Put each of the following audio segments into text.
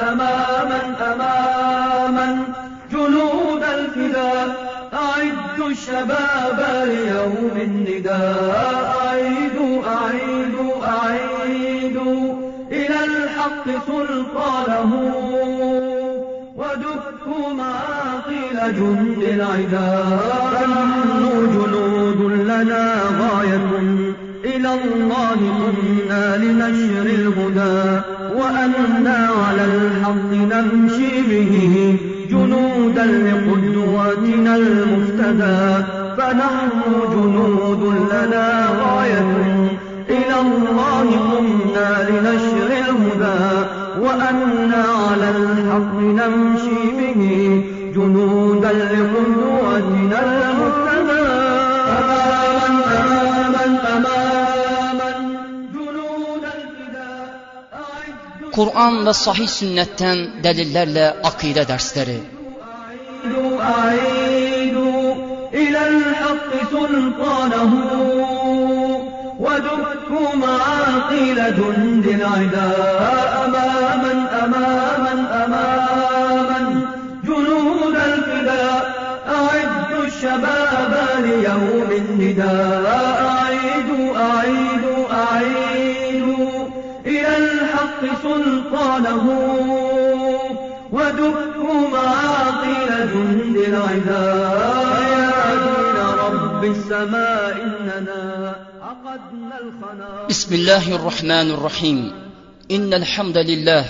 أماما أماما جنود الفداء أعدوا الشباب ليوم النداء. أعيدوا أعيدوا أعيدوا إلى الحق سلطانه. ودكوا معاقل جند العداء جنود لنا غاية. إلى الله كنا لنشر الهدى وأنا على الحق نمشي به جنودا لقدواتنا المفتدى. فنحن جنود لنا غاية إلى الله قمنا لنشر الهدى وأنا على الحق نمشي به جنودا لقدواتنا المفتدى Kur'an ve sahih sünnetten delillerle akide dersleri. ودك معاقل جند العدا أماما أماما سلطانه ودكوا معاقل جند العداء يا دين رب السماء إننا عقدنا الخنا بسم الله الرحمن الرحيم. إن الحمد لله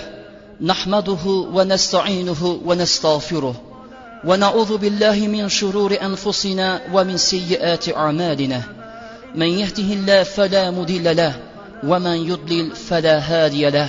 نحمده ونستعينه ونستغفره ونعوذ بالله من شرور أنفسنا ومن سيئات أعمالنا. من يهده الله فلا مضل له ومن يضلل فلا هادي له.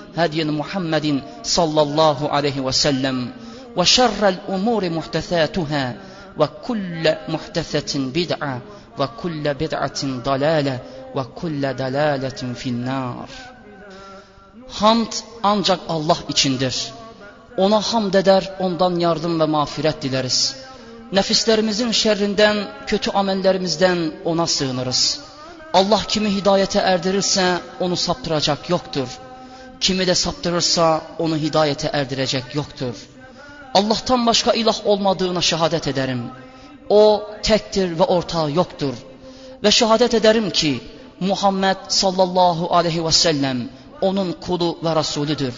هدي محمد صلى الله عليه وسلم وشر الأمور محدثاتها وكل محدثة بدعة وكل بدعة ضلالة وكل دلالة في النار Hamd ancak Allah içindir. Ona hamd eder, ondan yardım ve mağfiret dileriz. Nefislerimizin şerrinden, kötü amellerimizden ona sığınırız. Allah kimi hidayete erdirirse onu saptıracak yoktur. Kimi de saptırırsa onu hidayete erdirecek yoktur. Allah'tan başka ilah olmadığına şehadet ederim. O tektir ve ortağı yoktur. Ve şehadet ederim ki Muhammed sallallahu aleyhi ve sellem onun kulu ve Resulüdür.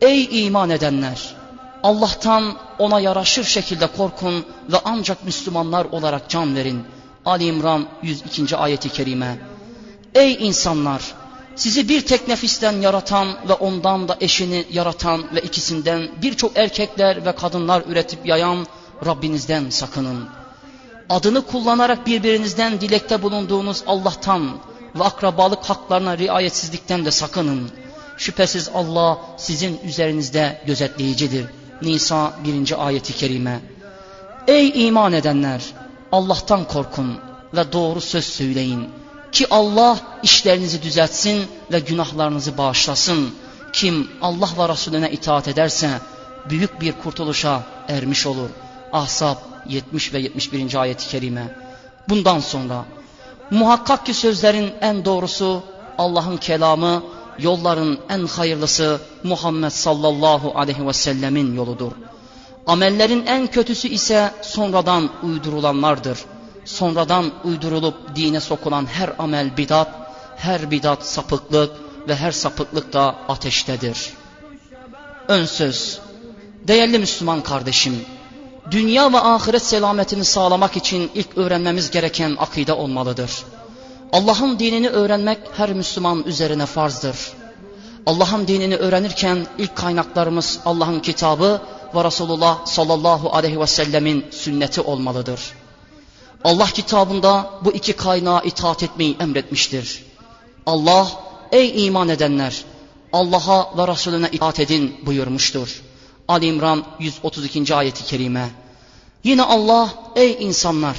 Ey iman edenler! Allah'tan ona yaraşır şekilde korkun ve ancak Müslümanlar olarak can verin. Ali İmran 102. ayeti kerime. Ey insanlar! Sizi bir tek nefisten yaratan ve ondan da eşini yaratan ve ikisinden birçok erkekler ve kadınlar üretip yayan Rabbinizden sakının. Adını kullanarak birbirinizden dilekte bulunduğunuz Allah'tan ve akrabalık haklarına riayetsizlikten de sakının. Şüphesiz Allah sizin üzerinizde gözetleyicidir. Nisa 1. ayeti kerime. Ey iman edenler! Allah'tan korkun ve doğru söz söyleyin. Ki Allah işlerinizi düzeltsin ve günahlarınızı bağışlasın. Kim Allah ve Resulüne itaat ederse büyük bir kurtuluşa ermiş olur. Ahzab 70 ve 71. ayet-i kerime. Bundan sonra muhakkak ki sözlerin en doğrusu Allah'ın kelamı, yolların en hayırlısı Muhammed sallallahu aleyhi ve sellemin yoludur. Amellerin en kötüsü ise sonradan uydurulanlardır. Sonradan uydurulup dine sokulan her amel bidat, her bidat sapıklık ve her sapıklık da ateştedir. Ön söz, değerli Müslüman kardeşim, dünya ve ahiret selametini sağlamak için ilk öğrenmemiz gereken akide olmalıdır. Allah'ın dinini öğrenmek her Müslüman üzerine farzdır. Allah'ın dinini öğrenirken ilk kaynaklarımız Allah'ın kitabı ve Resulullah sallallahu aleyhi ve sellemin sünneti olmalıdır. Allah kitabında bu iki kaynağa itaat etmeyi emretmiştir. Allah ey iman edenler Allah'a ve Resulüne itaat edin buyurmuştur. Ali İmran 132. ayeti kerime. Yine Allah ey insanlar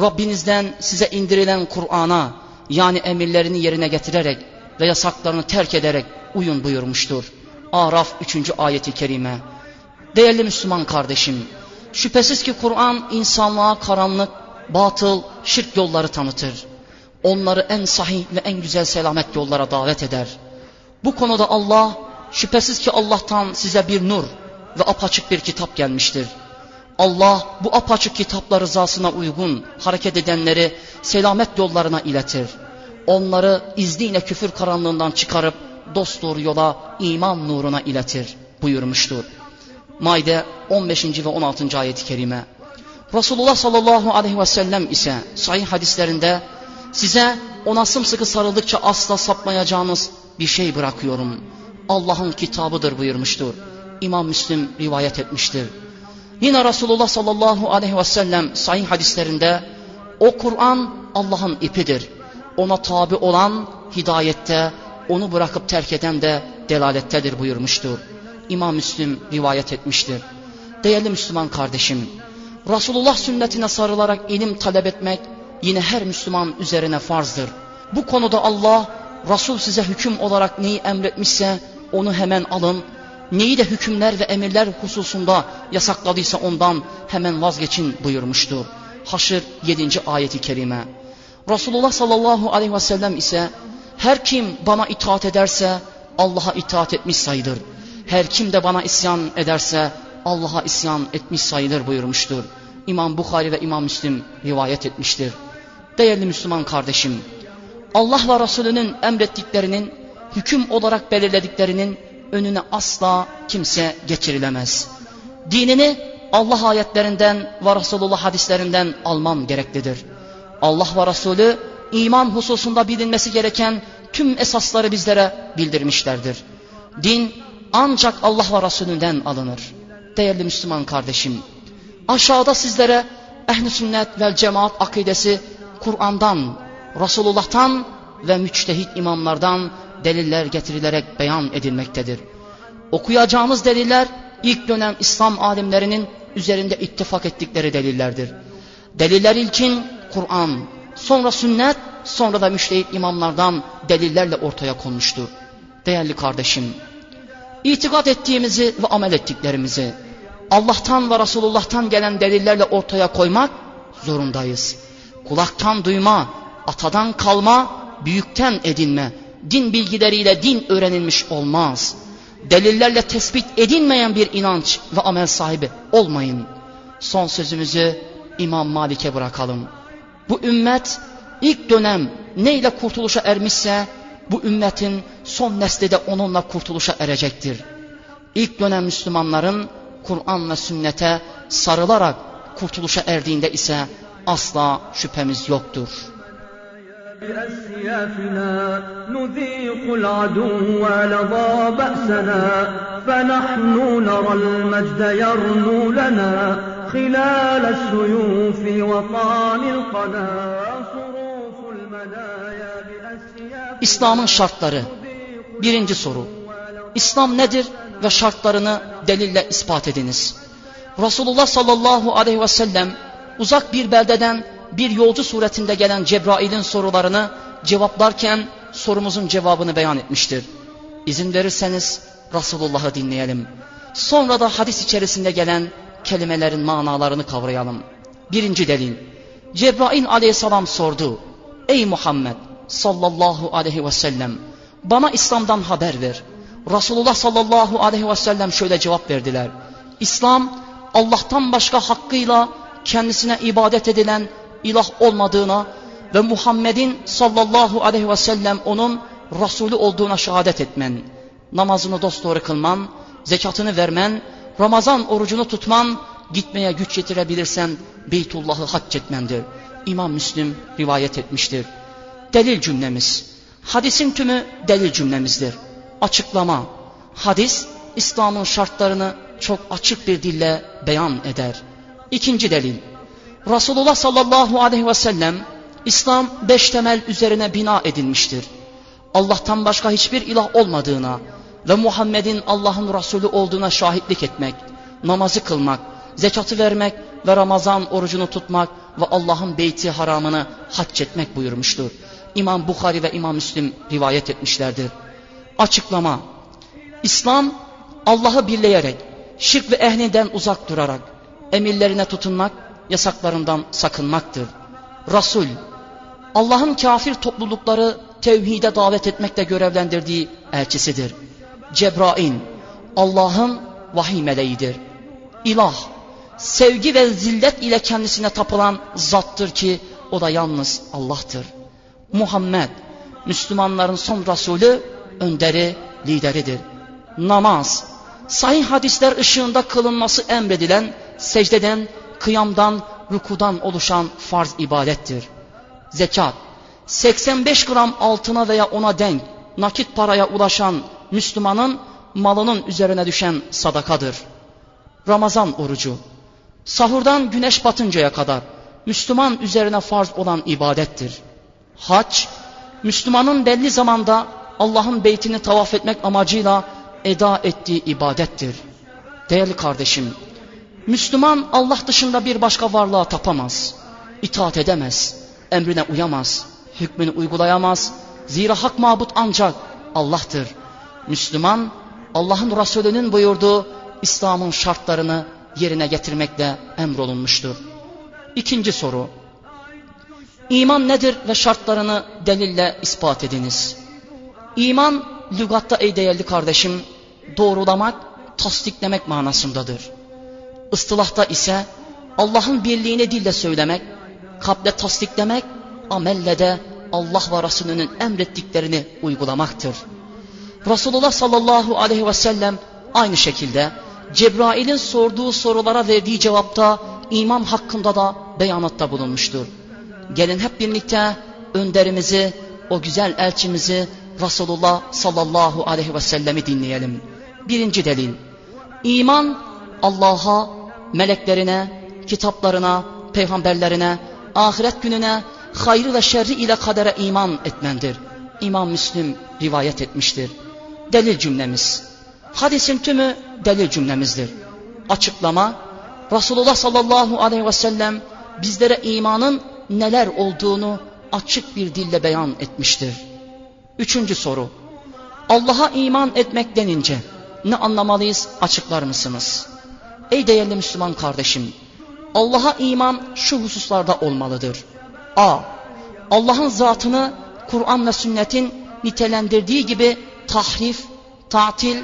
Rabbinizden size indirilen Kur'an'a yani emirlerini yerine getirerek ve yasaklarını terk ederek uyun buyurmuştur. Araf 3. ayeti kerime. Değerli Müslüman kardeşim, şüphesiz ki Kur'an insanlığa karanlık, batıl, şirk yolları tanıtır. Onları en sahih ve en güzel selamet yollara davet eder. Bu konuda Allah, şüphesiz ki Allah'tan size bir nur ve apaçık bir kitap gelmiştir. Allah bu apaçık kitapla rızasına uygun hareket edenleri selamet yollarına iletir. Onları izniyle küfür karanlığından çıkarıp dost doğru yola iman nuruna iletir buyurmuştur. Maide 15. ve 16. ayet-i kerime. Resulullah sallallahu aleyhi ve sellem ise sahih hadislerinde size ona sımsıkı sarıldıkça asla sapmayacağınız bir şey bırakıyorum. Allah'ın kitabıdır buyurmuştur. İmam Müslim rivayet etmiştir. Yine Resulullah sallallahu aleyhi ve sellem sahih hadislerinde o Kur'an Allah'ın ipidir. Ona tabi olan hidayette, onu bırakıp terk eden de delalettedir buyurmuştur. İmam Müslim rivayet etmiştir. Değerli Müslüman kardeşim, Resulullah sünnetine sarılarak ilim talep etmek yine her Müslüman üzerine farzdır. Bu konuda Allah, Resul size hüküm olarak neyi emretmişse onu hemen alın, neyi de hükümler ve emirler hususunda yasakladıysa ondan hemen vazgeçin buyurmuştur. Haşr 7. ayeti kerime. Resulullah sallallahu aleyhi ve sellem ise her kim bana itaat ederse Allah'a itaat etmiş sayılır. Her kim de bana isyan ederse Allah'a isyan etmiş sayılır buyurmuştur. İmam Bukhari ve İmam Müslim rivayet etmiştir. Değerli Müslüman kardeşim, Allah ve Resulünün emrettiklerinin, hüküm olarak belirlediklerinin önüne asla kimse geçirilemez. Dinini Allah ayetlerinden ve Resulullah hadislerinden alman gereklidir. Allah ve Resulü iman hususunda bilinmesi gereken tüm esasları bizlere bildirmişlerdir. Din ancak Allah ve Resulünden alınır. Değerli Müslüman kardeşim, aşağıda sizlere ehl sünnet vel cemaat akidesi Kur'an'dan, Resulullah'tan ve müçtehit imamlardan deliller getirilerek beyan edilmektedir. Okuyacağımız deliller ilk dönem İslam alimlerinin üzerinde ittifak ettikleri delillerdir. Deliller ilkin Kur'an, sonra sünnet, sonra da müştehit imamlardan delillerle ortaya konmuştur. Değerli kardeşim, itikat ettiğimizi ve amel ettiklerimizi Allah'tan ve Resulullah'tan gelen delillerle ortaya koymak zorundayız. Kulaktan duyma, atadan kalma, büyükten edinme, din bilgileriyle din öğrenilmiş olmaz. Delillerle tespit edilmeyen bir inanç ve amel sahibi olmayın. Son sözümüzü İmam Malik'e bırakalım. Bu ümmet ilk dönem neyle kurtuluşa ermişse bu ümmetin son nesli de onunla kurtuluşa erecektir. İlk dönem Müslümanların Kur'an ve sünnete sarılarak kurtuluşa erdiğinde ise asla şüphemiz yoktur. بأسيافنا نذيق العدو لظى بأسنا فنحن نرى المجد يرنو لنا خلال السيوف وطعن القنا صروف المنايا بأسيافنا İslam'ın şartları Birinci soru İslam nedir ve şartlarını delille ispat ediniz. Resulullah sallallahu aleyhi ve sellem uzak bir beldeden bir yolcu suretinde gelen Cebrail'in sorularını cevaplarken sorumuzun cevabını beyan etmiştir. İzin verirseniz Resulullah'ı dinleyelim. Sonra da hadis içerisinde gelen kelimelerin manalarını kavrayalım. Birinci delil. Cebrail aleyhisselam sordu. Ey Muhammed sallallahu aleyhi ve sellem bana İslam'dan haber ver. Resulullah sallallahu aleyhi ve sellem şöyle cevap verdiler. İslam Allah'tan başka hakkıyla kendisine ibadet edilen ilah olmadığına ve Muhammed'in sallallahu aleyhi ve sellem onun Resulü olduğuna şehadet etmen, namazını dosdoğru kılman, zekatını vermen, Ramazan orucunu tutman, gitmeye güç yetirebilirsen Beytullah'ı hac etmendir. İmam Müslim rivayet etmiştir. Delil cümlemiz. Hadisin tümü delil cümlemizdir. Açıklama. Hadis İslam'ın şartlarını çok açık bir dille beyan eder. İkinci delil. Resulullah sallallahu aleyhi ve sellem İslam beş temel üzerine bina edilmiştir. Allah'tan başka hiçbir ilah olmadığına ve Muhammed'in Allah'ın Resulü olduğuna şahitlik etmek, namazı kılmak, zekatı vermek ve Ramazan orucunu tutmak ve Allah'ın beyti haramını hac etmek buyurmuştur. İmam Bukhari ve İmam Müslim rivayet etmişlerdir. Açıklama İslam Allah'ı birleyerek, şirk ve ehlinden uzak durarak, emirlerine tutunmak, yasaklarından sakınmaktır. Resul, Allah'ın kafir toplulukları tevhide davet etmekle görevlendirdiği elçisidir. Cebrail, Allah'ın vahiy meleğidir. İlah, sevgi ve zillet ile kendisine tapılan zattır ki o da yalnız Allah'tır. Muhammed, Müslümanların son Resulü, önderi, lideridir. Namaz, sahih hadisler ışığında kılınması emredilen, secdeden, kıyamdan, rukudan oluşan farz ibadettir. Zekat, 85 gram altına veya ona denk nakit paraya ulaşan Müslümanın malının üzerine düşen sadakadır. Ramazan orucu, sahurdan güneş batıncaya kadar Müslüman üzerine farz olan ibadettir. Hac, Müslümanın belli zamanda Allah'ın beytini tavaf etmek amacıyla eda ettiği ibadettir. Değerli kardeşim, Müslüman Allah dışında bir başka varlığa tapamaz, itaat edemez, emrine uyamaz, hükmünü uygulayamaz. Zira hak mabut ancak Allah'tır. Müslüman Allah'ın Resulü'nün buyurduğu İslam'ın şartlarını yerine getirmekle emrolunmuştur. İkinci soru. İman nedir ve şartlarını delille ispat ediniz. İman lügatta ey değerli kardeşim doğrulamak, tasdiklemek manasındadır. Istılahta ise Allah'ın birliğini dille söylemek, kalple tasdiklemek, amelle de Allah ve Resulünün emrettiklerini uygulamaktır. Resulullah sallallahu aleyhi ve sellem aynı şekilde Cebrail'in sorduğu sorulara verdiği cevapta iman hakkında da beyanatta bulunmuştur. Gelin hep birlikte önderimizi, o güzel elçimizi Resulullah sallallahu aleyhi ve sellemi dinleyelim. Birinci delil. İman Allah'a, meleklerine, kitaplarına, peygamberlerine, ahiret gününe, hayrı ve şerri ile kadere iman etmendir. İmam Müslim rivayet etmiştir. Delil cümlemiz. Hadisin tümü delil cümlemizdir. Açıklama, Resulullah sallallahu aleyhi ve sellem bizlere imanın neler olduğunu açık bir dille beyan etmiştir. Üçüncü soru. Allah'a iman etmek denince ne anlamalıyız açıklar mısınız? Ey değerli Müslüman kardeşim, Allah'a iman şu hususlarda olmalıdır. A. Allah'ın zatını Kur'an ve sünnetin nitelendirdiği gibi tahrif, tatil,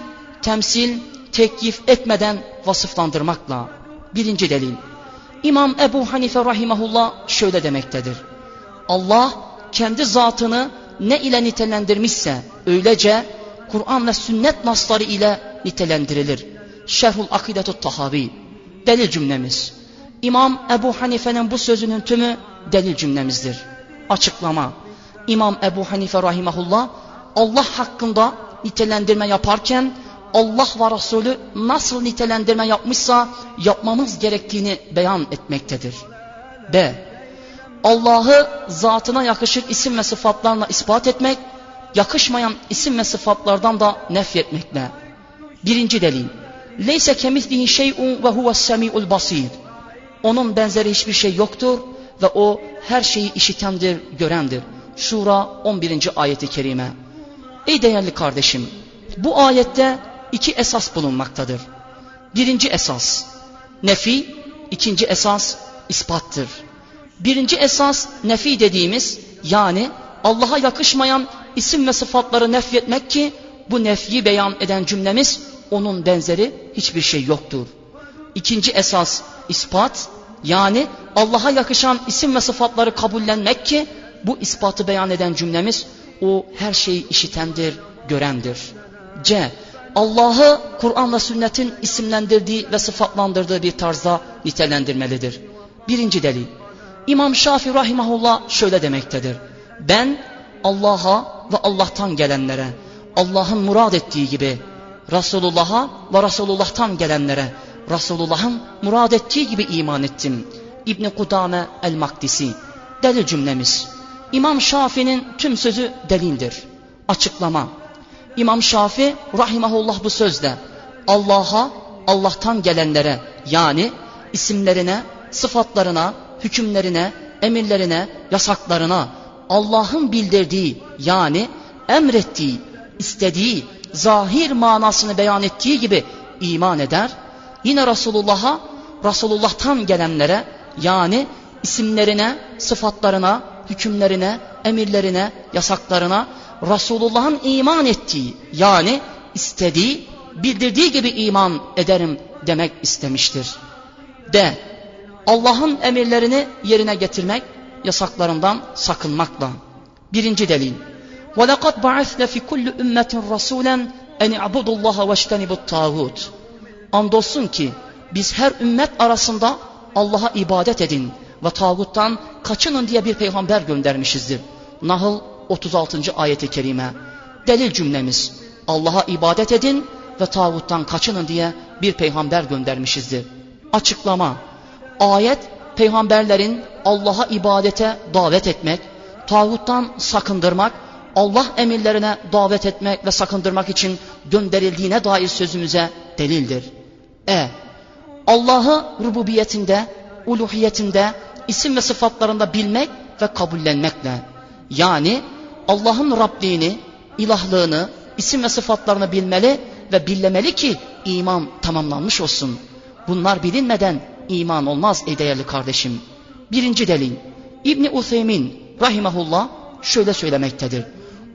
temsil, tekyif etmeden vasıflandırmakla. Birinci delil. İmam Ebu Hanife rahimahullah şöyle demektedir. Allah kendi zatını ne ile nitelendirmişse öylece Kur'an ve sünnet nasları ile nitelendirilir. Şerhul Akidetu Tahavi. Delil cümlemiz. İmam Ebu Hanife'nin bu sözünün tümü delil cümlemizdir. Açıklama. İmam Ebu Hanife rahimahullah Allah hakkında nitelendirme yaparken Allah ve Resulü nasıl nitelendirme yapmışsa yapmamız gerektiğini beyan etmektedir. B. Allah'ı zatına yakışık isim ve sıfatlarla ispat etmek, yakışmayan isim ve sıfatlardan da nefyetmekle. Birinci delil. Leyse kemislihi şey'un ve huves semi'ul basir. Onun benzeri hiçbir şey yoktur ve o her şeyi işitendir, görendir. Şura 11. ayeti kerime. Ey değerli kardeşim, bu ayette iki esas bulunmaktadır. Birinci esas nefi, ikinci esas ispattır. Birinci esas nefi dediğimiz yani Allah'a yakışmayan isim ve sıfatları nefyetmek ki bu nefyi beyan eden cümlemiz onun benzeri hiçbir şey yoktur. İkinci esas ispat yani Allah'a yakışan isim ve sıfatları kabullenmek ki bu ispatı beyan eden cümlemiz o her şeyi işitendir, görendir. C. Allah'ı Kur'an ve sünnetin isimlendirdiği ve sıfatlandırdığı bir tarzda nitelendirmelidir. Birinci delil. İmam Şafii rahimahullah şöyle demektedir. Ben Allah'a ve Allah'tan gelenlere, Allah'ın murad ettiği gibi Resulullah'a ve Resulullah'tan gelenlere, Resulullah'ın murad ettiği gibi iman ettim. İbni Kudame el-Makdisi. Delil cümlemiz. İmam Şafii'nin tüm sözü delildir. Açıklama. İmam Şafi rahimahullah bu sözde Allah'a, Allah'tan gelenlere yani isimlerine, sıfatlarına, hükümlerine, emirlerine, yasaklarına Allah'ın bildirdiği yani emrettiği, istediği, zahir manasını beyan ettiği gibi iman eder. Yine Resulullah'a, Resulullah'tan gelenlere yani isimlerine, sıfatlarına, hükümlerine, emirlerine, yasaklarına Resulullah'ın iman ettiği yani istediği, bildirdiği gibi iman ederim demek istemiştir. De, Allah'ın emirlerini yerine getirmek, yasaklarından sakınmakla. Birinci delil. وَلَقَدْ بَعَثْنَ فِي كُلِّ اُمَّةٍ رَسُولًا اَنِ اَعْبُدُ اللّٰهَ وَاجْتَنِبُ الطَّاغُوتِ Andolsun ki biz her ümmet arasında Allah'a ibadet edin ve tağuttan kaçının diye bir peygamber göndermişizdir. Nahl 36. ayeti kerime. Delil cümlemiz Allah'a ibadet edin ve tağuttan kaçının diye bir peygamber göndermişizdir. Açıklama Ayet peygamberlerin Allah'a ibadete davet etmek, tağuttan sakındırmak, Allah emirlerine davet etmek ve sakındırmak için gönderildiğine dair sözümüze delildir. E. Allah'ı rububiyetinde, uluhiyetinde, isim ve sıfatlarında bilmek ve kabullenmekle. Yani Allah'ın Rabliğini, ilahlığını, isim ve sıfatlarını bilmeli ve billemeli ki iman tamamlanmış olsun. Bunlar bilinmeden iman olmaz ey değerli kardeşim. Birinci delil. İbni Utheymin rahimahullah şöyle söylemektedir.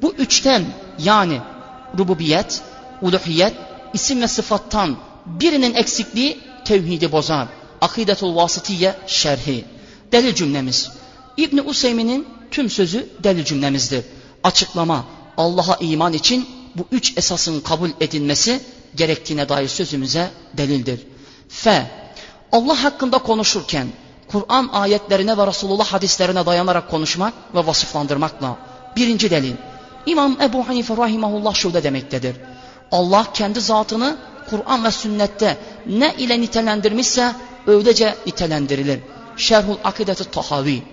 Bu üçten yani rububiyet, uluhiyet, isim ve sıfattan birinin eksikliği tevhidi bozar. Akidetul vasıtiye şerhi. Delil cümlemiz. İbni Useymin'in tüm sözü delil cümlemizdir. Açıklama Allah'a iman için bu üç esasın kabul edilmesi gerektiğine dair sözümüze delildir. F. Allah hakkında konuşurken Kur'an ayetlerine ve Resulullah hadislerine dayanarak konuşmak ve vasıflandırmakla. Birinci delil. İmam Ebu Hanife rahimahullah şöyle demektedir. Allah kendi zatını Kur'an ve sünnette ne ile nitelendirmişse öylece nitelendirilir. Şerhul Akidet-i Tahavi.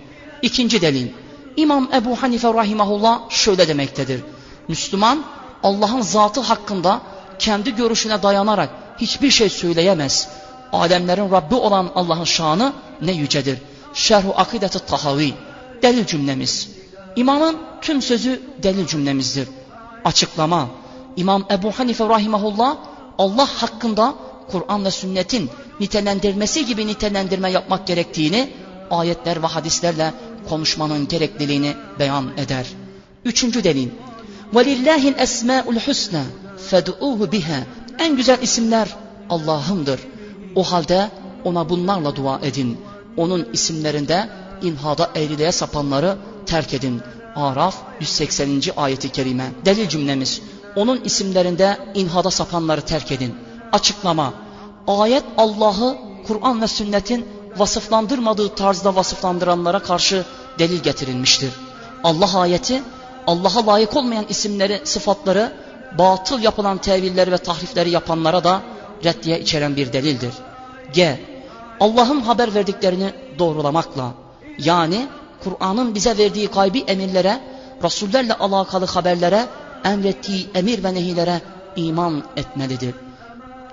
İkinci delil. İmam Ebu Hanife rahimahullah şöyle demektedir. Müslüman Allah'ın zatı hakkında kendi görüşüne dayanarak hiçbir şey söyleyemez Alemlerin Rabbi olan Allah'ın şanı ne yücedir. Şerhu Akidet-i Tahavi. Delil cümlemiz. İmamın tüm sözü delil cümlemizdir. Açıklama. İmam Ebu Hanife rahimahullah Allah hakkında Kur'an ve sünnetin nitelendirmesi gibi nitelendirme yapmak gerektiğini ayetler ve hadislerle konuşmanın gerekliliğini beyan eder. Üçüncü delil. وَلِلَّهِ الْاَسْمَاءُ الْحُسْنَى فَدُعُوهُ biha. En güzel isimler Allah'ındır. O halde ona bunlarla dua edin. Onun isimlerinde inhada eğriliğe sapanları terk edin. Araf 180. ayeti kerime. Delil cümlemiz. Onun isimlerinde inhada sapanları terk edin. Açıklama. Ayet Allah'ı Kur'an ve sünnetin vasıflandırmadığı tarzda vasıflandıranlara karşı delil getirilmiştir. Allah ayeti Allah'a layık olmayan isimleri, sıfatları, batıl yapılan tevilleri ve tahrifleri yapanlara da reddiye içeren bir delildir. G. Allah'ın haber verdiklerini doğrulamakla yani Kur'an'ın bize verdiği gaybi emirlere, Resullerle alakalı haberlere, emrettiği emir ve nehilere iman etmelidir.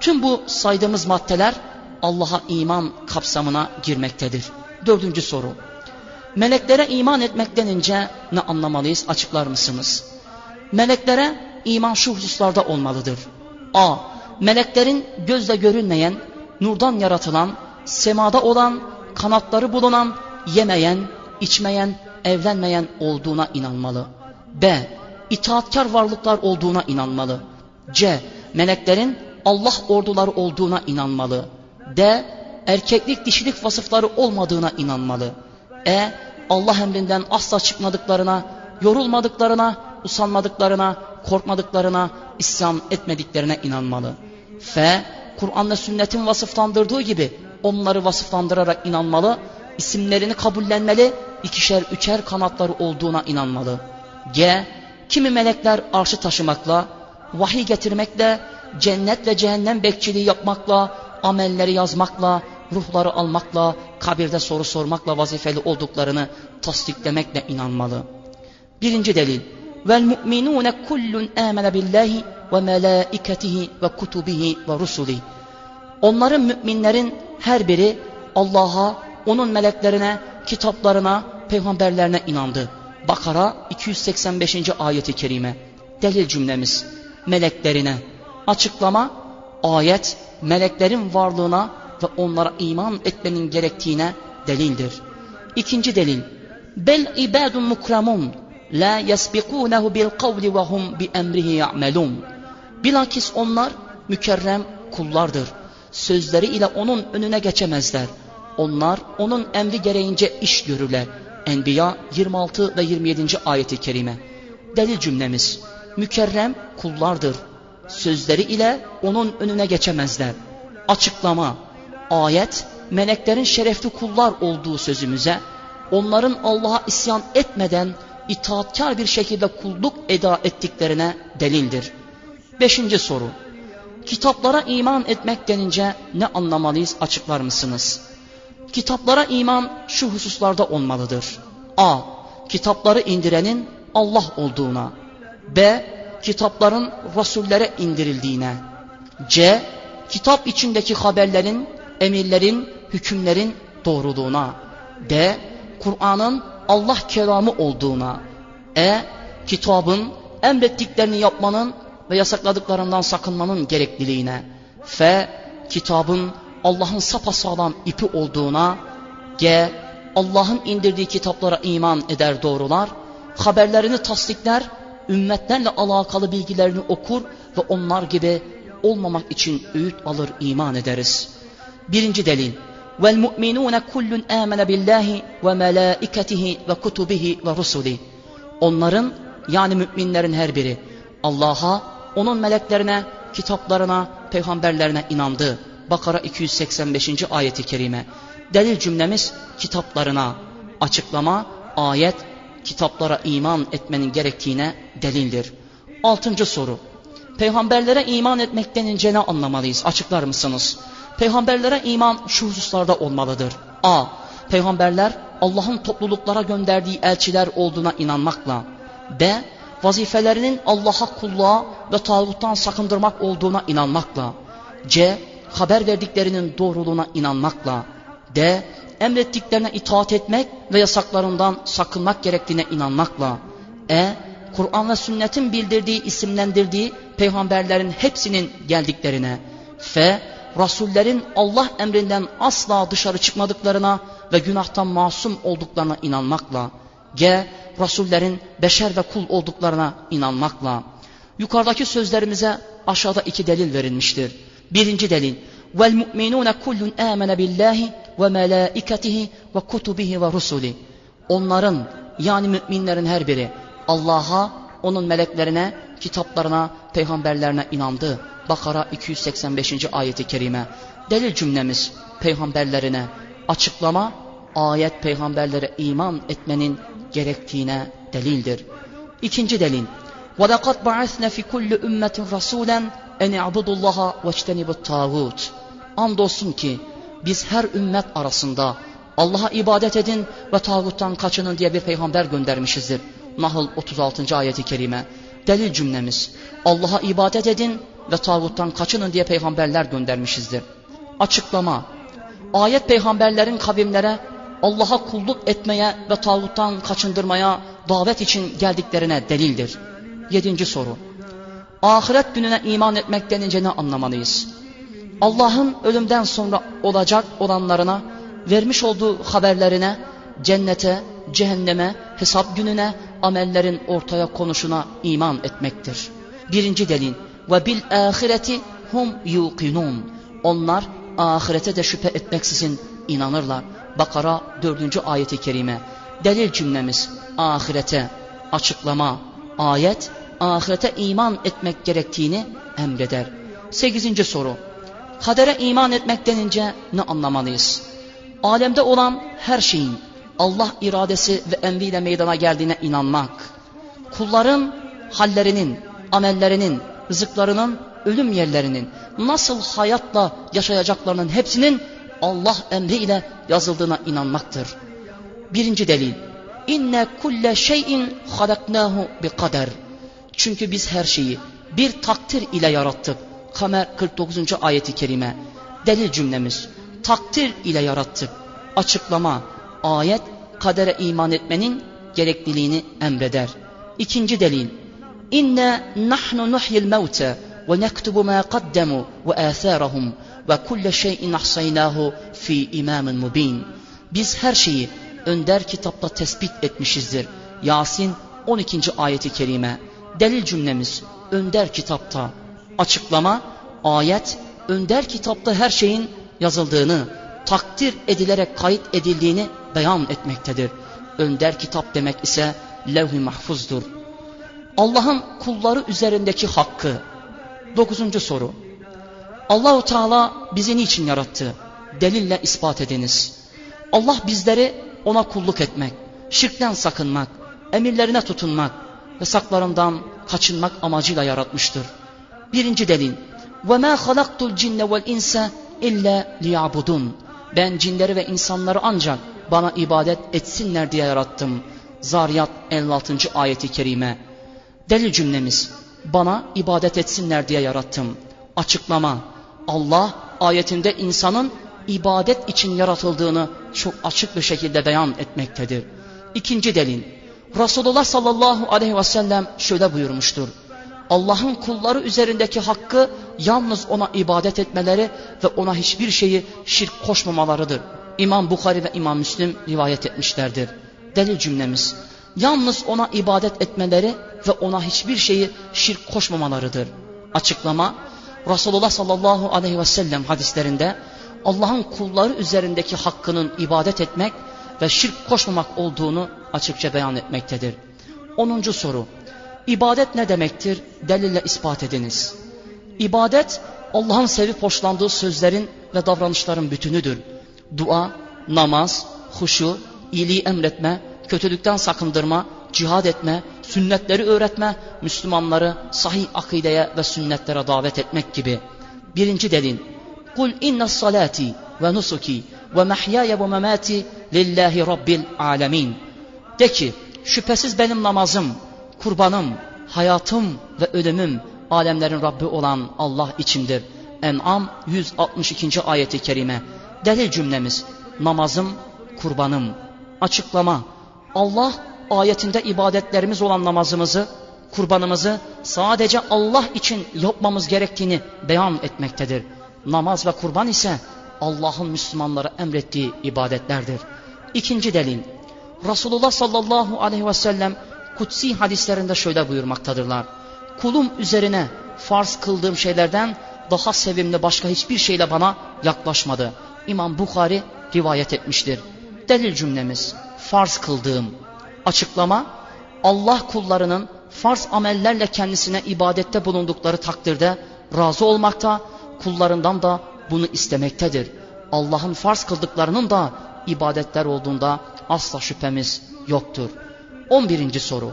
Tüm bu saydığımız maddeler Allah'a iman kapsamına girmektedir. Dördüncü soru. Meleklere iman etmek denince ne anlamalıyız açıklar mısınız? Meleklere iman şu hususlarda olmalıdır. A. Meleklerin gözle görünmeyen, nurdan yaratılan, semada olan, kanatları bulunan, yemeyen, içmeyen, evlenmeyen olduğuna inanmalı. B. İtaatkar varlıklar olduğuna inanmalı. C. Meleklerin Allah orduları olduğuna inanmalı. D. Erkeklik dişilik vasıfları olmadığına inanmalı. E. Allah emrinden asla çıkmadıklarına, yorulmadıklarına, usanmadıklarına, korkmadıklarına, isyan etmediklerine inanmalı. F. Kur'an ve sünnetin vasıflandırdığı gibi onları vasıflandırarak inanmalı, isimlerini kabullenmeli, ikişer üçer kanatları olduğuna inanmalı. G. Kimi melekler arşı taşımakla, vahiy getirmekle, cennet ve cehennem bekçiliği yapmakla, amelleri yazmakla, ruhları almakla, kabirde soru sormakla vazifeli olduklarını tasdiklemekle inanmalı. Birinci delil. Billahi ve melaiketihi ve kutubihi ve rusuli. Onların müminlerin her biri Allah'a, onun meleklerine, kitaplarına, peygamberlerine inandı. Bakara 285. ayeti kerime. Delil cümlemiz meleklerine. Açıklama ayet meleklerin varlığına ve onlara iman etmenin gerektiğine delildir. İkinci delil. Bel ibadun mukramun la yasbikunehu bil kavli ve hum bi emrihi ya'melun. Bilakis onlar mükerrem kullardır. Sözleri ile onun önüne geçemezler. Onlar onun emri gereğince iş görürler. Enbiya 26 ve 27. ayeti kerime. Delil cümlemiz mükerrem kullardır. Sözleri ile onun önüne geçemezler. Açıklama Ayet meleklerin şerefli kullar olduğu sözümüze onların Allah'a isyan etmeden itaatkar bir şekilde kulluk eda ettiklerine delildir. Beşinci soru. Kitaplara iman etmek denince ne anlamalıyız açıklar mısınız? Kitaplara iman şu hususlarda olmalıdır. A. Kitapları indirenin Allah olduğuna. B. Kitapların Rasullere indirildiğine. C. Kitap içindeki haberlerin, emirlerin, hükümlerin doğruluğuna. D. Kur'an'ın Allah kelamı olduğuna. E. Kitabın emrettiklerini yapmanın ve yasakladıklarından sakınmanın gerekliliğine. F. Kitabın Allah'ın sapasağlam ipi olduğuna. G. Allah'ın indirdiği kitaplara iman eder doğrular. Haberlerini tasdikler, ümmetlerle alakalı bilgilerini okur ve onlar gibi olmamak için öğüt alır iman ederiz. Birinci delil. Billahi ve melaiketihi ve kutubihi ve rusuli. Onların yani müminlerin her biri Allah'a, onun meleklerine, kitaplarına, peygamberlerine inandı. Bakara 285. ayeti kerime. Delil cümlemiz kitaplarına. Açıklama, ayet, kitaplara iman etmenin gerektiğine delildir. Altıncı soru. Peygamberlere iman etmek denince ne anlamalıyız? Açıklar mısınız? Peygamberlere iman şu hususlarda olmalıdır. A. Peygamberler Allah'ın topluluklara gönderdiği elçiler olduğuna inanmakla. B. Vazifelerinin Allah'a kulluğa ve tağuttan sakındırmak olduğuna inanmakla. C. Haber verdiklerinin doğruluğuna inanmakla. D. Emrettiklerine itaat etmek ve yasaklarından sakınmak gerektiğine inanmakla. E. Kur'an ve sünnetin bildirdiği, isimlendirdiği peygamberlerin hepsinin geldiklerine. F. Rasullerin Allah emrinden asla dışarı çıkmadıklarına ve günahtan masum olduklarına inanmakla. G. Rasullerin beşer ve kul olduklarına inanmakla. Yukarıdaki sözlerimize aşağıda iki delil verilmiştir. Birinci delil. Billahi ve melaiketihi ve kutubihi ve rusuli. Onların yani müminlerin her biri Allah'a, onun meleklerine, kitaplarına, peygamberlerine inandı. Bakara 285. ayeti kerime. Delil cümlemiz peygamberlerine açıklama, ayet peygamberlere iman etmenin gerektiğine delildir. İkinci delil. وَلَقَدْ بَعَثْنَا فِي كُلِّ اُمَّةٍ رَسُولًا اَنْ اِعْبُدُ اللّٰهَ وَاجْتَنِبُ التَّاغُوتِ Andolsun ki biz her ümmet arasında Allah'a ibadet edin ve tağuttan kaçının diye bir peygamber göndermişizdir. Nahl 36. ayeti kerime. Delil cümlemiz. Allah'a ibadet edin ve tağuttan kaçının diye peygamberler göndermişizdir. Açıklama. Ayet peygamberlerin kavimlere Allah'a kulluk etmeye ve tağuttan kaçındırmaya davet için geldiklerine delildir. Yedinci soru. Ahiret gününe iman etmek denince ne anlamalıyız? Allah'ın ölümden sonra olacak olanlarına, vermiş olduğu haberlerine, cennete, cehenneme, hesap gününe, amellerin ortaya konuşuna iman etmektir. Birinci delil ve bil ahireti hum yuqinun. Onlar ahirete de şüphe etmeksizin inanırlar. Bakara 4. ayeti kerime. Delil cümlemiz ahirete açıklama ayet ahirete iman etmek gerektiğini emreder. Sekizinci soru. Kadere iman etmek denince ne anlamalıyız? Alemde olan her şeyin Allah iradesi ve emriyle meydana geldiğine inanmak. Kulların hallerinin, amellerinin, rızıklarının, ölüm yerlerinin, nasıl hayatla yaşayacaklarının hepsinin Allah emriyle yazıldığına inanmaktır. Birinci delil. İnne kulle şeyin halaknahu bi kader. Çünkü biz her şeyi bir takdir ile yarattık. Kamer 49. ayeti kerime. Delil cümlemiz. Takdir ile yarattık. Açıklama. Ayet kadere iman etmenin gerekliliğini emreder. İkinci delil. Mevte ve nektubu ma qaddamu ve atharahum ve kulle şeyin ahsaynahu fi imamin mubin. Biz her şeyi önder kitapta tespit etmişizdir. Yasin 12. ayeti kerime. Delil cümlemiz önder kitapta. Açıklama ayet önder kitapta her şeyin yazıldığını, takdir edilerek kayıt edildiğini beyan etmektedir. Önder kitap demek ise levh-i mahfuzdur. Allah'ın kulları üzerindeki hakkı. Dokuzuncu soru. Allahu Teala bizi niçin yarattı? Delille ispat ediniz. Allah bizleri ona kulluk etmek, şirkten sakınmak, emirlerine tutunmak, yasaklarından kaçınmak amacıyla yaratmıştır. Birinci delil. وَمَا خَلَقْتُ الْجِنَّ وَالْاِنْسَ اِلَّا لِيَعْبُدُونَ Ben cinleri ve insanları ancak bana ibadet etsinler diye yarattım. Zariyat 56. ayeti kerime. Delil cümlemiz. Bana ibadet etsinler diye yarattım. Açıklama. Allah ayetinde insanın ibadet için yaratıldığını çok açık bir şekilde beyan etmektedir. İkinci delil. Resulullah sallallahu aleyhi ve sellem şöyle buyurmuştur. Allah'ın kulları üzerindeki hakkı yalnız ona ibadet etmeleri ve ona hiçbir şeyi şirk koşmamalarıdır. İmam Bukhari ve İmam Müslim rivayet etmişlerdir. Delil cümlemiz. Yalnız ona ibadet etmeleri ve ona hiçbir şeyi şirk koşmamalarıdır. Açıklama Resulullah sallallahu aleyhi ve sellem hadislerinde Allah'ın kulları üzerindeki hakkının ibadet etmek ve şirk koşmamak olduğunu açıkça beyan etmektedir. Onuncu soru. İbadet ne demektir? Delille ispat ediniz. İbadet Allah'ın sevip hoşlandığı sözlerin ve davranışların bütünüdür. Dua, namaz, huşu, iyiliği emretme, kötülükten sakındırma, cihad etme, sünnetleri öğretme, Müslümanları sahih akideye ve sünnetlere davet etmek gibi. Birinci delil. Kul inna salati ve nusuki ve mahyaya ve memati lillahi rabbil alemin. De ki şüphesiz benim namazım, kurbanım, hayatım ve ölümüm alemlerin Rabbi olan Allah içindir. En'am 162. ayeti kerime. Delil cümlemiz namazım, kurbanım. Açıklama Allah ayetinde ibadetlerimiz olan namazımızı, kurbanımızı sadece Allah için yapmamız gerektiğini beyan etmektedir. Namaz ve kurban ise Allah'ın Müslümanlara emrettiği ibadetlerdir. İkinci delil, Resulullah sallallahu aleyhi ve sellem kutsi hadislerinde şöyle buyurmaktadırlar. Kulum üzerine farz kıldığım şeylerden daha sevimli başka hiçbir şeyle bana yaklaşmadı. İmam Bukhari rivayet etmiştir. Delil cümlemiz farz kıldığım. Açıklama Allah kullarının farz amellerle kendisine ibadette bulundukları takdirde razı olmakta, kullarından da bunu istemektedir. Allah'ın farz kıldıklarının da ibadetler olduğunda asla şüphemiz yoktur. 11. soru.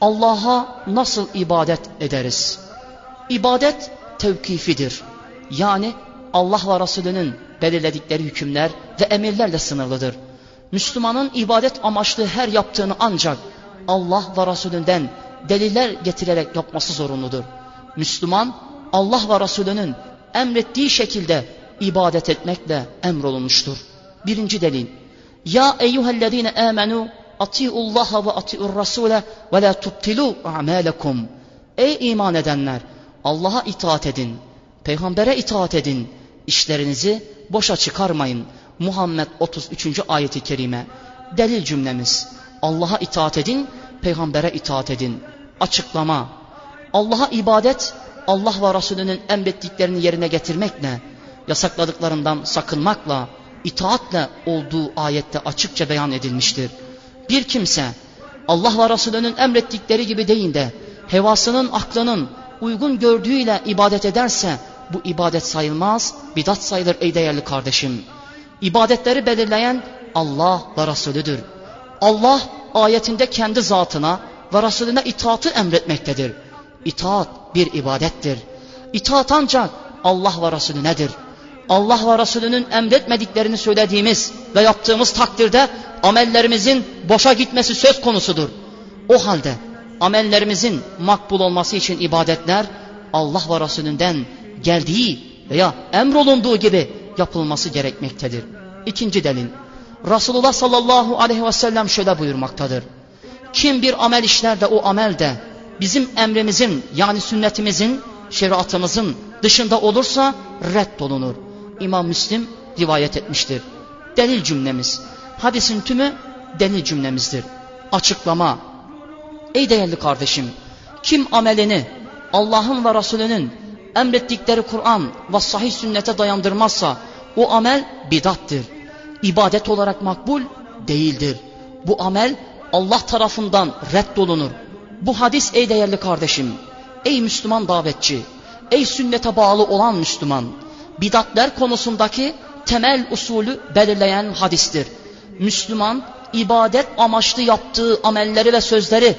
Allah'a nasıl ibadet ederiz? İbadet tevkifidir. Yani Allah ve Resulünün belirledikleri hükümler ve emirlerle sınırlıdır. Müslümanın ibadet amaçlı her yaptığını ancak Allah ve Resulünden deliller getirerek yapması zorunludur. Müslüman Allah ve Resulünün emrettiği şekilde ibadet etmekle emrolunmuştur. Birinci delil. Ya eyyühellezine amenu atiullaha ve atiur rasule ve la tubtilu a'malekum. Ey iman edenler Allah'a itaat edin, peygambere itaat edin, işlerinizi boşa çıkarmayın. Muhammed 33. ayeti kerime. Delil cümlemiz. Allah'a itaat edin, peygambere itaat edin. Açıklama. Allah'a ibadet, Allah ve Resulünün emrettiklerini yerine getirmekle, yasakladıklarından sakınmakla, itaatle olduğu ayette açıkça beyan edilmiştir. Bir kimse Allah ve Resulünün emrettikleri gibi değil de hevasının, aklının uygun gördüğüyle ibadet ederse bu ibadet sayılmaz, bidat sayılır ey değerli kardeşim. İbadetleri belirleyen Allah ve Resulüdür. Allah ayetinde kendi zatına ve Resulüne itaatı emretmektedir. İtaat bir ibadettir. İtaat ancak Allah ve Resulünedir. Allah ve Resulünün emretmediklerini söylediğimiz ve yaptığımız takdirde amellerimizin boşa gitmesi söz konusudur. O halde amellerimizin makbul olması için ibadetler Allah ve Resulünden geldiği veya emrolunduğu gibi yapılması gerekmektedir. İkinci delil. Resulullah sallallahu aleyhi ve sellem şöyle buyurmaktadır. Kim bir amel işler de o amel de bizim emrimizin yani sünnetimizin, şeriatımızın dışında olursa reddolunur. İmam Müslim rivayet etmiştir. Delil cümlemiz. Hadisin tümü delil cümlemizdir. Açıklama. Ey değerli kardeşim, kim amelini Allah'ın ve Resulünün emrettikleri Kur'an ve sahih sünnete dayandırmazsa o amel bidattır. İbadet olarak makbul değildir. Bu amel Allah tarafından reddolunur. Bu hadis ey değerli kardeşim, ey Müslüman davetçi, ey sünnete bağlı olan Müslüman, bidatler konusundaki temel usulü belirleyen hadistir. Müslüman ibadet amaçlı yaptığı amelleri ve sözleri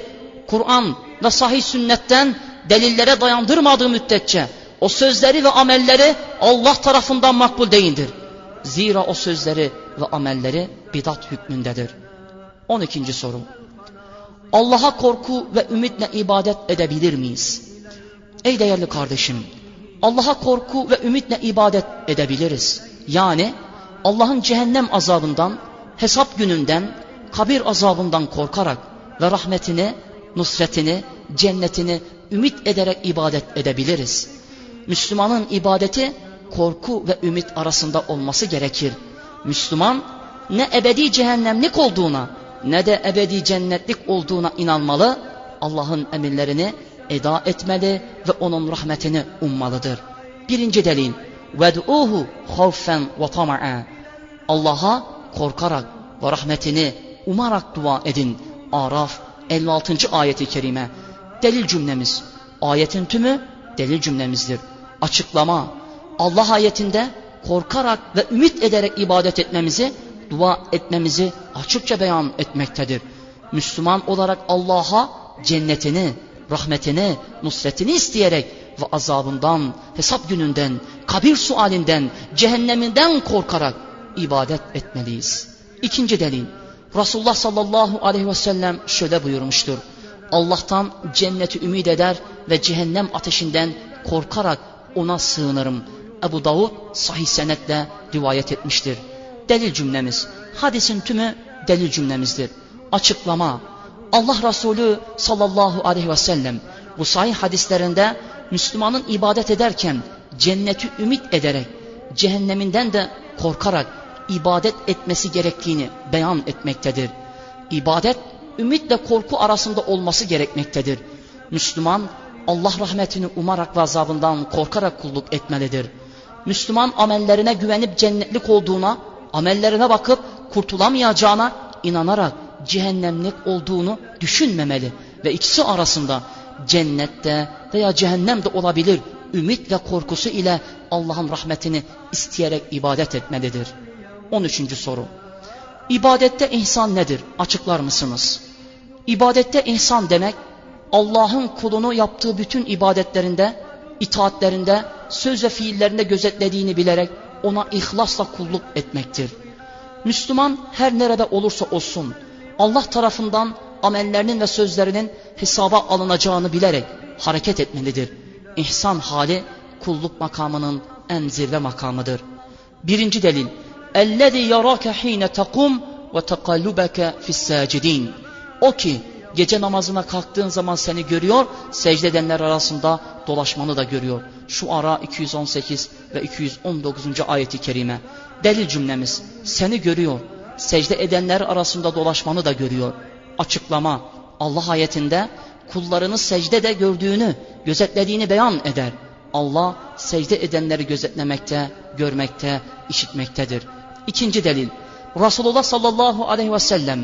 Kur'an ve sahih sünnetten delillere dayandırmadığı müddetçe o sözleri ve amelleri Allah tarafından makbul değildir. Zira o sözleri ve amelleri bidat hükmündedir. 12. soru. Allah'a korku ve ümitle ibadet edebilir miyiz? Ey değerli kardeşim, Allah'a korku ve ümitle ibadet edebiliriz. Yani Allah'ın cehennem azabından, hesap gününden, kabir azabından korkarak ve rahmetini, nusretini, cennetini ümit ederek ibadet edebiliriz. Müslümanın ibadeti korku ve ümit arasında olması gerekir. Müslüman ne ebedi cehennemlik olduğuna ne de ebedi cennetlik olduğuna inanmalı, Allah'ın emirlerini eda etmeli ve onun rahmetini ummalıdır. Birinci delil, وَدْعُوهُ خَوْفًا وَطَمَعًا Allah'a korkarak ve rahmetini umarak dua edin. Araf 56. ayeti kerime. Delil cümlemiz. Ayetin tümü delil cümlemizdir. Açıklama. Allah ayetinde korkarak ve ümit ederek ibadet etmemizi, dua etmemizi açıkça beyan etmektedir. Müslüman olarak Allah'a cennetini, rahmetini, nusretini isteyerek ve azabından, hesap gününden, kabir sualinden, cehenneminden korkarak ibadet etmeliyiz. İkinci delil, Resulullah sallallahu aleyhi ve sellem şöyle buyurmuştur. Allah'tan cenneti ümit eder ve cehennem ateşinden korkarak ona sığınırım. Ebu Davud sahih senetle rivayet etmiştir. Delil cümlemiz, hadisin tümü delil cümlemizdir. Açıklama, Allah Resulü sallallahu aleyhi ve sellem bu sahih hadislerinde Müslümanın ibadet ederken cenneti ümit ederek, cehenneminden de korkarak ibadet etmesi gerektiğini beyan etmektedir. İbadet, ümitle korku arasında olması gerekmektedir. Müslüman, Allah rahmetini umarak ve azabından korkarak kulluk etmelidir. Müslüman amellerine güvenip cennetlik olduğuna, amellerine bakıp kurtulamayacağına inanarak cehennemlik olduğunu düşünmemeli ve ikisi arasında cennette veya cehennemde olabilir ümit ve korkusu ile Allah'ın rahmetini isteyerek ibadet etmelidir. 13. soru. İbadette insan nedir? Açıklar mısınız? İbadette insan demek Allah'ın kulunu yaptığı bütün ibadetlerinde, itaatlerinde, söz ve fiillerinde gözetlediğini bilerek ona ihlasla kulluk etmektir. Müslüman her nerede olursa olsun Allah tarafından amellerinin ve sözlerinin hesaba alınacağını bilerek hareket etmelidir. İhsan hali kulluk makamının en zirve makamıdır. Birinci delil اَلَّذِي يَرَاكَ حِينَ تَقُمْ وَتَقَلُّبَكَ فِي السَّاجِدِينَ O ki gece namazına kalktığın zaman seni görüyor, secde edenler arasında dolaşmanı da görüyor. Şu ara 218 ve 219. ayeti kerime. Delil cümlemiz seni görüyor, secde edenler arasında dolaşmanı da görüyor. Açıklama Allah ayetinde kullarını secdede gördüğünü, gözetlediğini beyan eder. Allah secde edenleri gözetlemekte, görmekte, işitmektedir. İkinci delil Resulullah sallallahu aleyhi ve sellem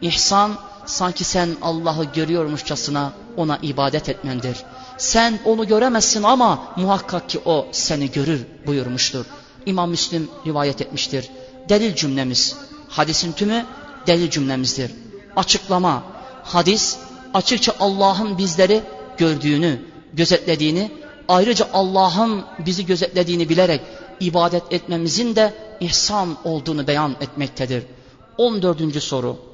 ihsan sanki sen Allah'ı görüyormuşçasına ona ibadet etmendir. Sen onu göremezsin ama muhakkak ki o seni görür buyurmuştur. İmam Müslim rivayet etmiştir. Delil cümlemiz, hadisin tümü delil cümlemizdir. Açıklama, hadis açıkça Allah'ın bizleri gördüğünü, gözetlediğini, ayrıca Allah'ın bizi gözetlediğini bilerek ibadet etmemizin de ihsan olduğunu beyan etmektedir. 14. soru.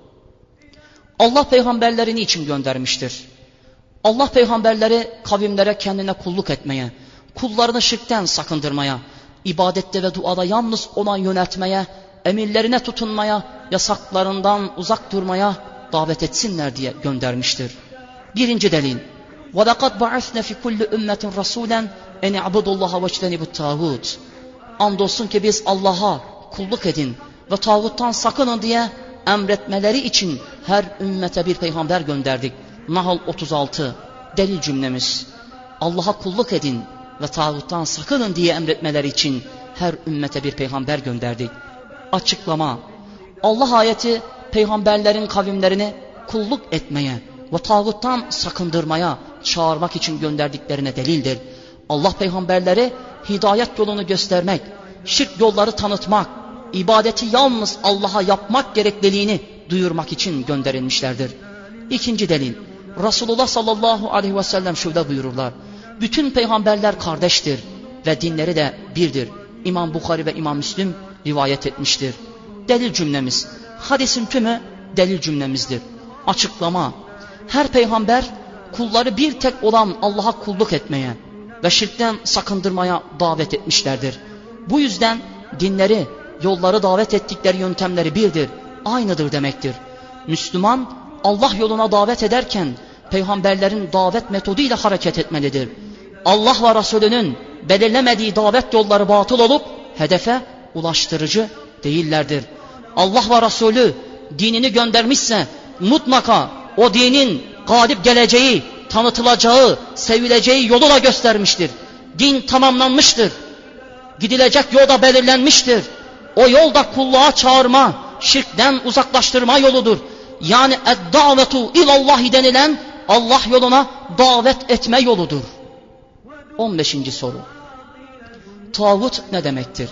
Allah peygamberlerini için göndermiştir? Allah peygamberleri kavimlere kendine kulluk etmeye, kullarını şirkten sakındırmaya, ibadette ve duada yalnız ona yöneltmeye, emirlerine tutunmaya, yasaklarından uzak durmaya davet etsinler diye göndermiştir. Birinci delil. وَلَقَدْ بَعَثْنَا فِي كُلِّ اُمَّةٍ رَسُولًا اَنِ عَبُدُ اللّٰهَ وَاجْتَنِبُ التَّاغُوتِ Andolsun ki biz Allah'a kulluk edin ve tağuttan sakının diye emretmeleri için her ümmete bir peygamber gönderdik. Nahl 36 delil cümlemiz. Allah'a kulluk edin ve tağuttan sakının diye emretmeleri için her ümmete bir peygamber gönderdik. Açıklama. Allah ayeti peygamberlerin kavimlerini kulluk etmeye ve tağuttan sakındırmaya çağırmak için gönderdiklerine delildir. Allah peygamberleri hidayet yolunu göstermek, şirk yolları tanıtmak, ibadeti yalnız Allah'a yapmak gerekliliğini duyurmak için gönderilmişlerdir. İkinci delil, Resulullah sallallahu aleyhi ve sellem şöyle buyururlar. Bütün peygamberler kardeştir ve dinleri de birdir. İmam Bukhari ve İmam Müslim rivayet etmiştir. Delil cümlemiz, hadisin tümü delil cümlemizdir. Açıklama, her peygamber kulları bir tek olan Allah'a kulluk etmeye ve şirkten sakındırmaya davet etmişlerdir. Bu yüzden dinleri, yolları davet ettikleri yöntemleri birdir, aynıdır demektir. Müslüman Allah yoluna davet ederken peygamberlerin davet metoduyla hareket etmelidir. Allah ve Resulünün belirlemediği davet yolları batıl olup hedefe ulaştırıcı değillerdir. Allah ve Resulü dinini göndermişse mutlaka o dinin galip geleceği, tanıtılacağı, sevileceği yolu da göstermiştir. Din tamamlanmıştır. Gidilecek yol da belirlenmiştir. O yol da kulluğa çağırma, şirkten uzaklaştırma yoludur. Yani ed-davetu ilallahi denilen Allah yoluna davet etme yoludur. 15. soru. Tağut ne demektir?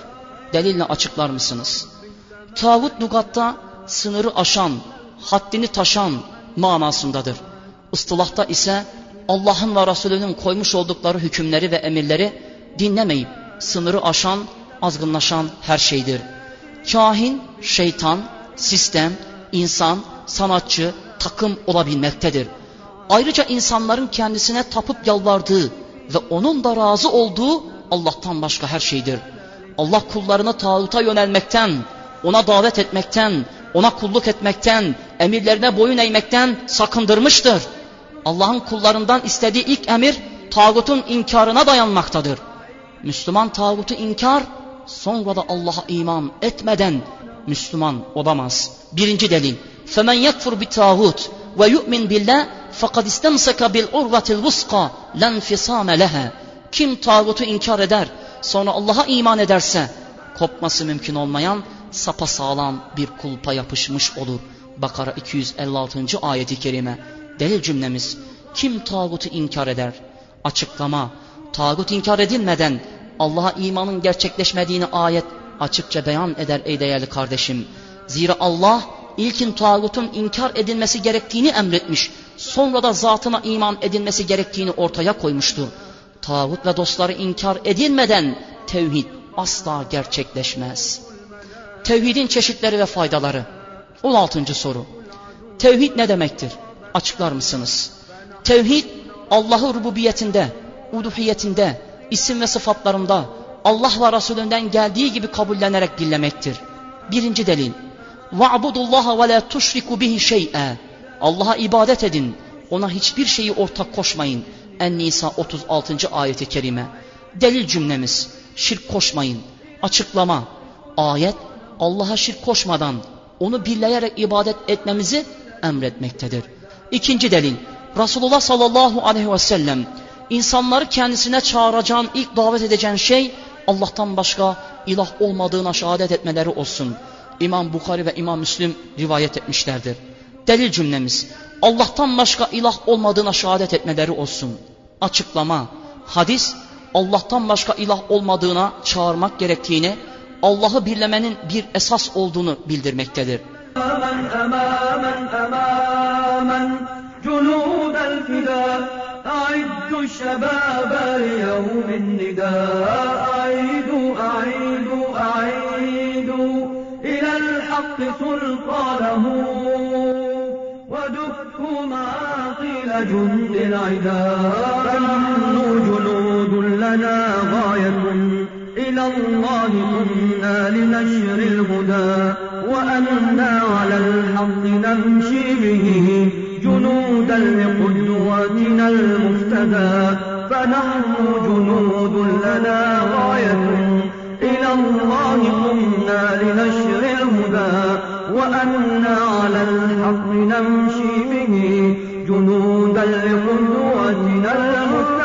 Delille açıklar mısınız? Tağut lugatta sınırı aşan, haddini taşan manasındadır. Istılahta ise Allah'ın ve Resulünün koymuş oldukları hükümleri ve emirleri dinlemeyip sınırı aşan, azgınlaşan her şeydir. Kahin, şeytan, sistem, insan, sanatçı, takım olabilmektedir. Ayrıca insanların kendisine tapıp yalvardığı ve onun da razı olduğu Allah'tan başka her şeydir. Allah kullarını tağuta yönelmekten, ona davet etmekten, ona kulluk etmekten, emirlerine boyun eğmekten sakındırmıştır. Allah'ın kullarından istediği ilk emir tağutun inkarına dayanmaktadır. Müslüman tağutu inkar, sonra da Allah'a iman etmeden Müslüman olamaz. Birinci delil. فَمَنْ يَكْفُرْ بِتَاغُوتِ وَيُؤْمِنْ بِاللّٰهِ فَقَدْ اِسْتَمْسَكَ بِالْعُرْوَةِ الْوُسْقَى لَنْفِصَامَ لَهَا Kim tağutu inkar eder, sonra Allah'a iman ederse, kopması mümkün olmayan sapa sağlam bir kulpa yapışmış olur. Bakara 256. ayeti kerime. Delil cümlemiz. Kim tağutu inkar eder? Açıklama. Tağut inkar edilmeden Allah'a imanın gerçekleşmediğini ayet açıkça beyan eder ey değerli kardeşim. Zira Allah ilkin tağutun inkar edilmesi gerektiğini emretmiş. Sonra da zatına iman edilmesi gerektiğini ortaya koymuştur. Tağut ve dostları inkar edilmeden tevhid asla gerçekleşmez. Tevhidin çeşitleri ve faydaları. 16. soru. Tevhid ne demektir? Açıklar mısınız? Tevhid Allah'ı rububiyetinde, uluhiyetinde, isim ve sıfatlarında Allah ve Resulünden geldiği gibi kabullenerek dinlemektir. Birinci delil. وَعْبُدُ اللّٰهَ وَلَا تُشْرِكُ بِهِ شَيْئًا Allah'a ibadet edin, ona hiçbir şeyi ortak koşmayın. En-Nisa 36. ayeti kerime. Delil cümlemiz, şirk koşmayın. Açıklama, ayet Allah'a şirk koşmadan onu birleyerek ibadet etmemizi emretmektedir. İkinci delil, Resulullah sallallahu aleyhi ve sellem insanları kendisine çağıracağın ilk davet edeceğin şey Allah'tan başka ilah olmadığına şehadet etmeleri olsun. İmam Bukhari ve İmam Müslim rivayet etmişlerdir. Delil cümlemiz Allah'tan başka ilah olmadığına şehadet etmeleri olsun. Açıklama, hadis Allah'tan başka ilah olmadığına çağırmak gerektiğini, Allah'ı birlemenin bir esas olduğunu bildirmektedir. أعدوا الشباب ليوم النداء. أعيدوا أعيدوا أعيدوا إلى الحق سلطانه. ودكوا معاقل جند العداء. فنحن جنود لنا غاية. إلى الله كنا لنشر الهدى. وأنا على الحق نمشي به. جنودا لقدوتنا المفتدى فنحن جنود لنا غاية. إلى الله قمنا لنشر الهدى وأنا على الحق نمشي به. جنودا لقدوتنا المفتدى.